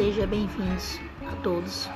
seja bem-vindos a todos.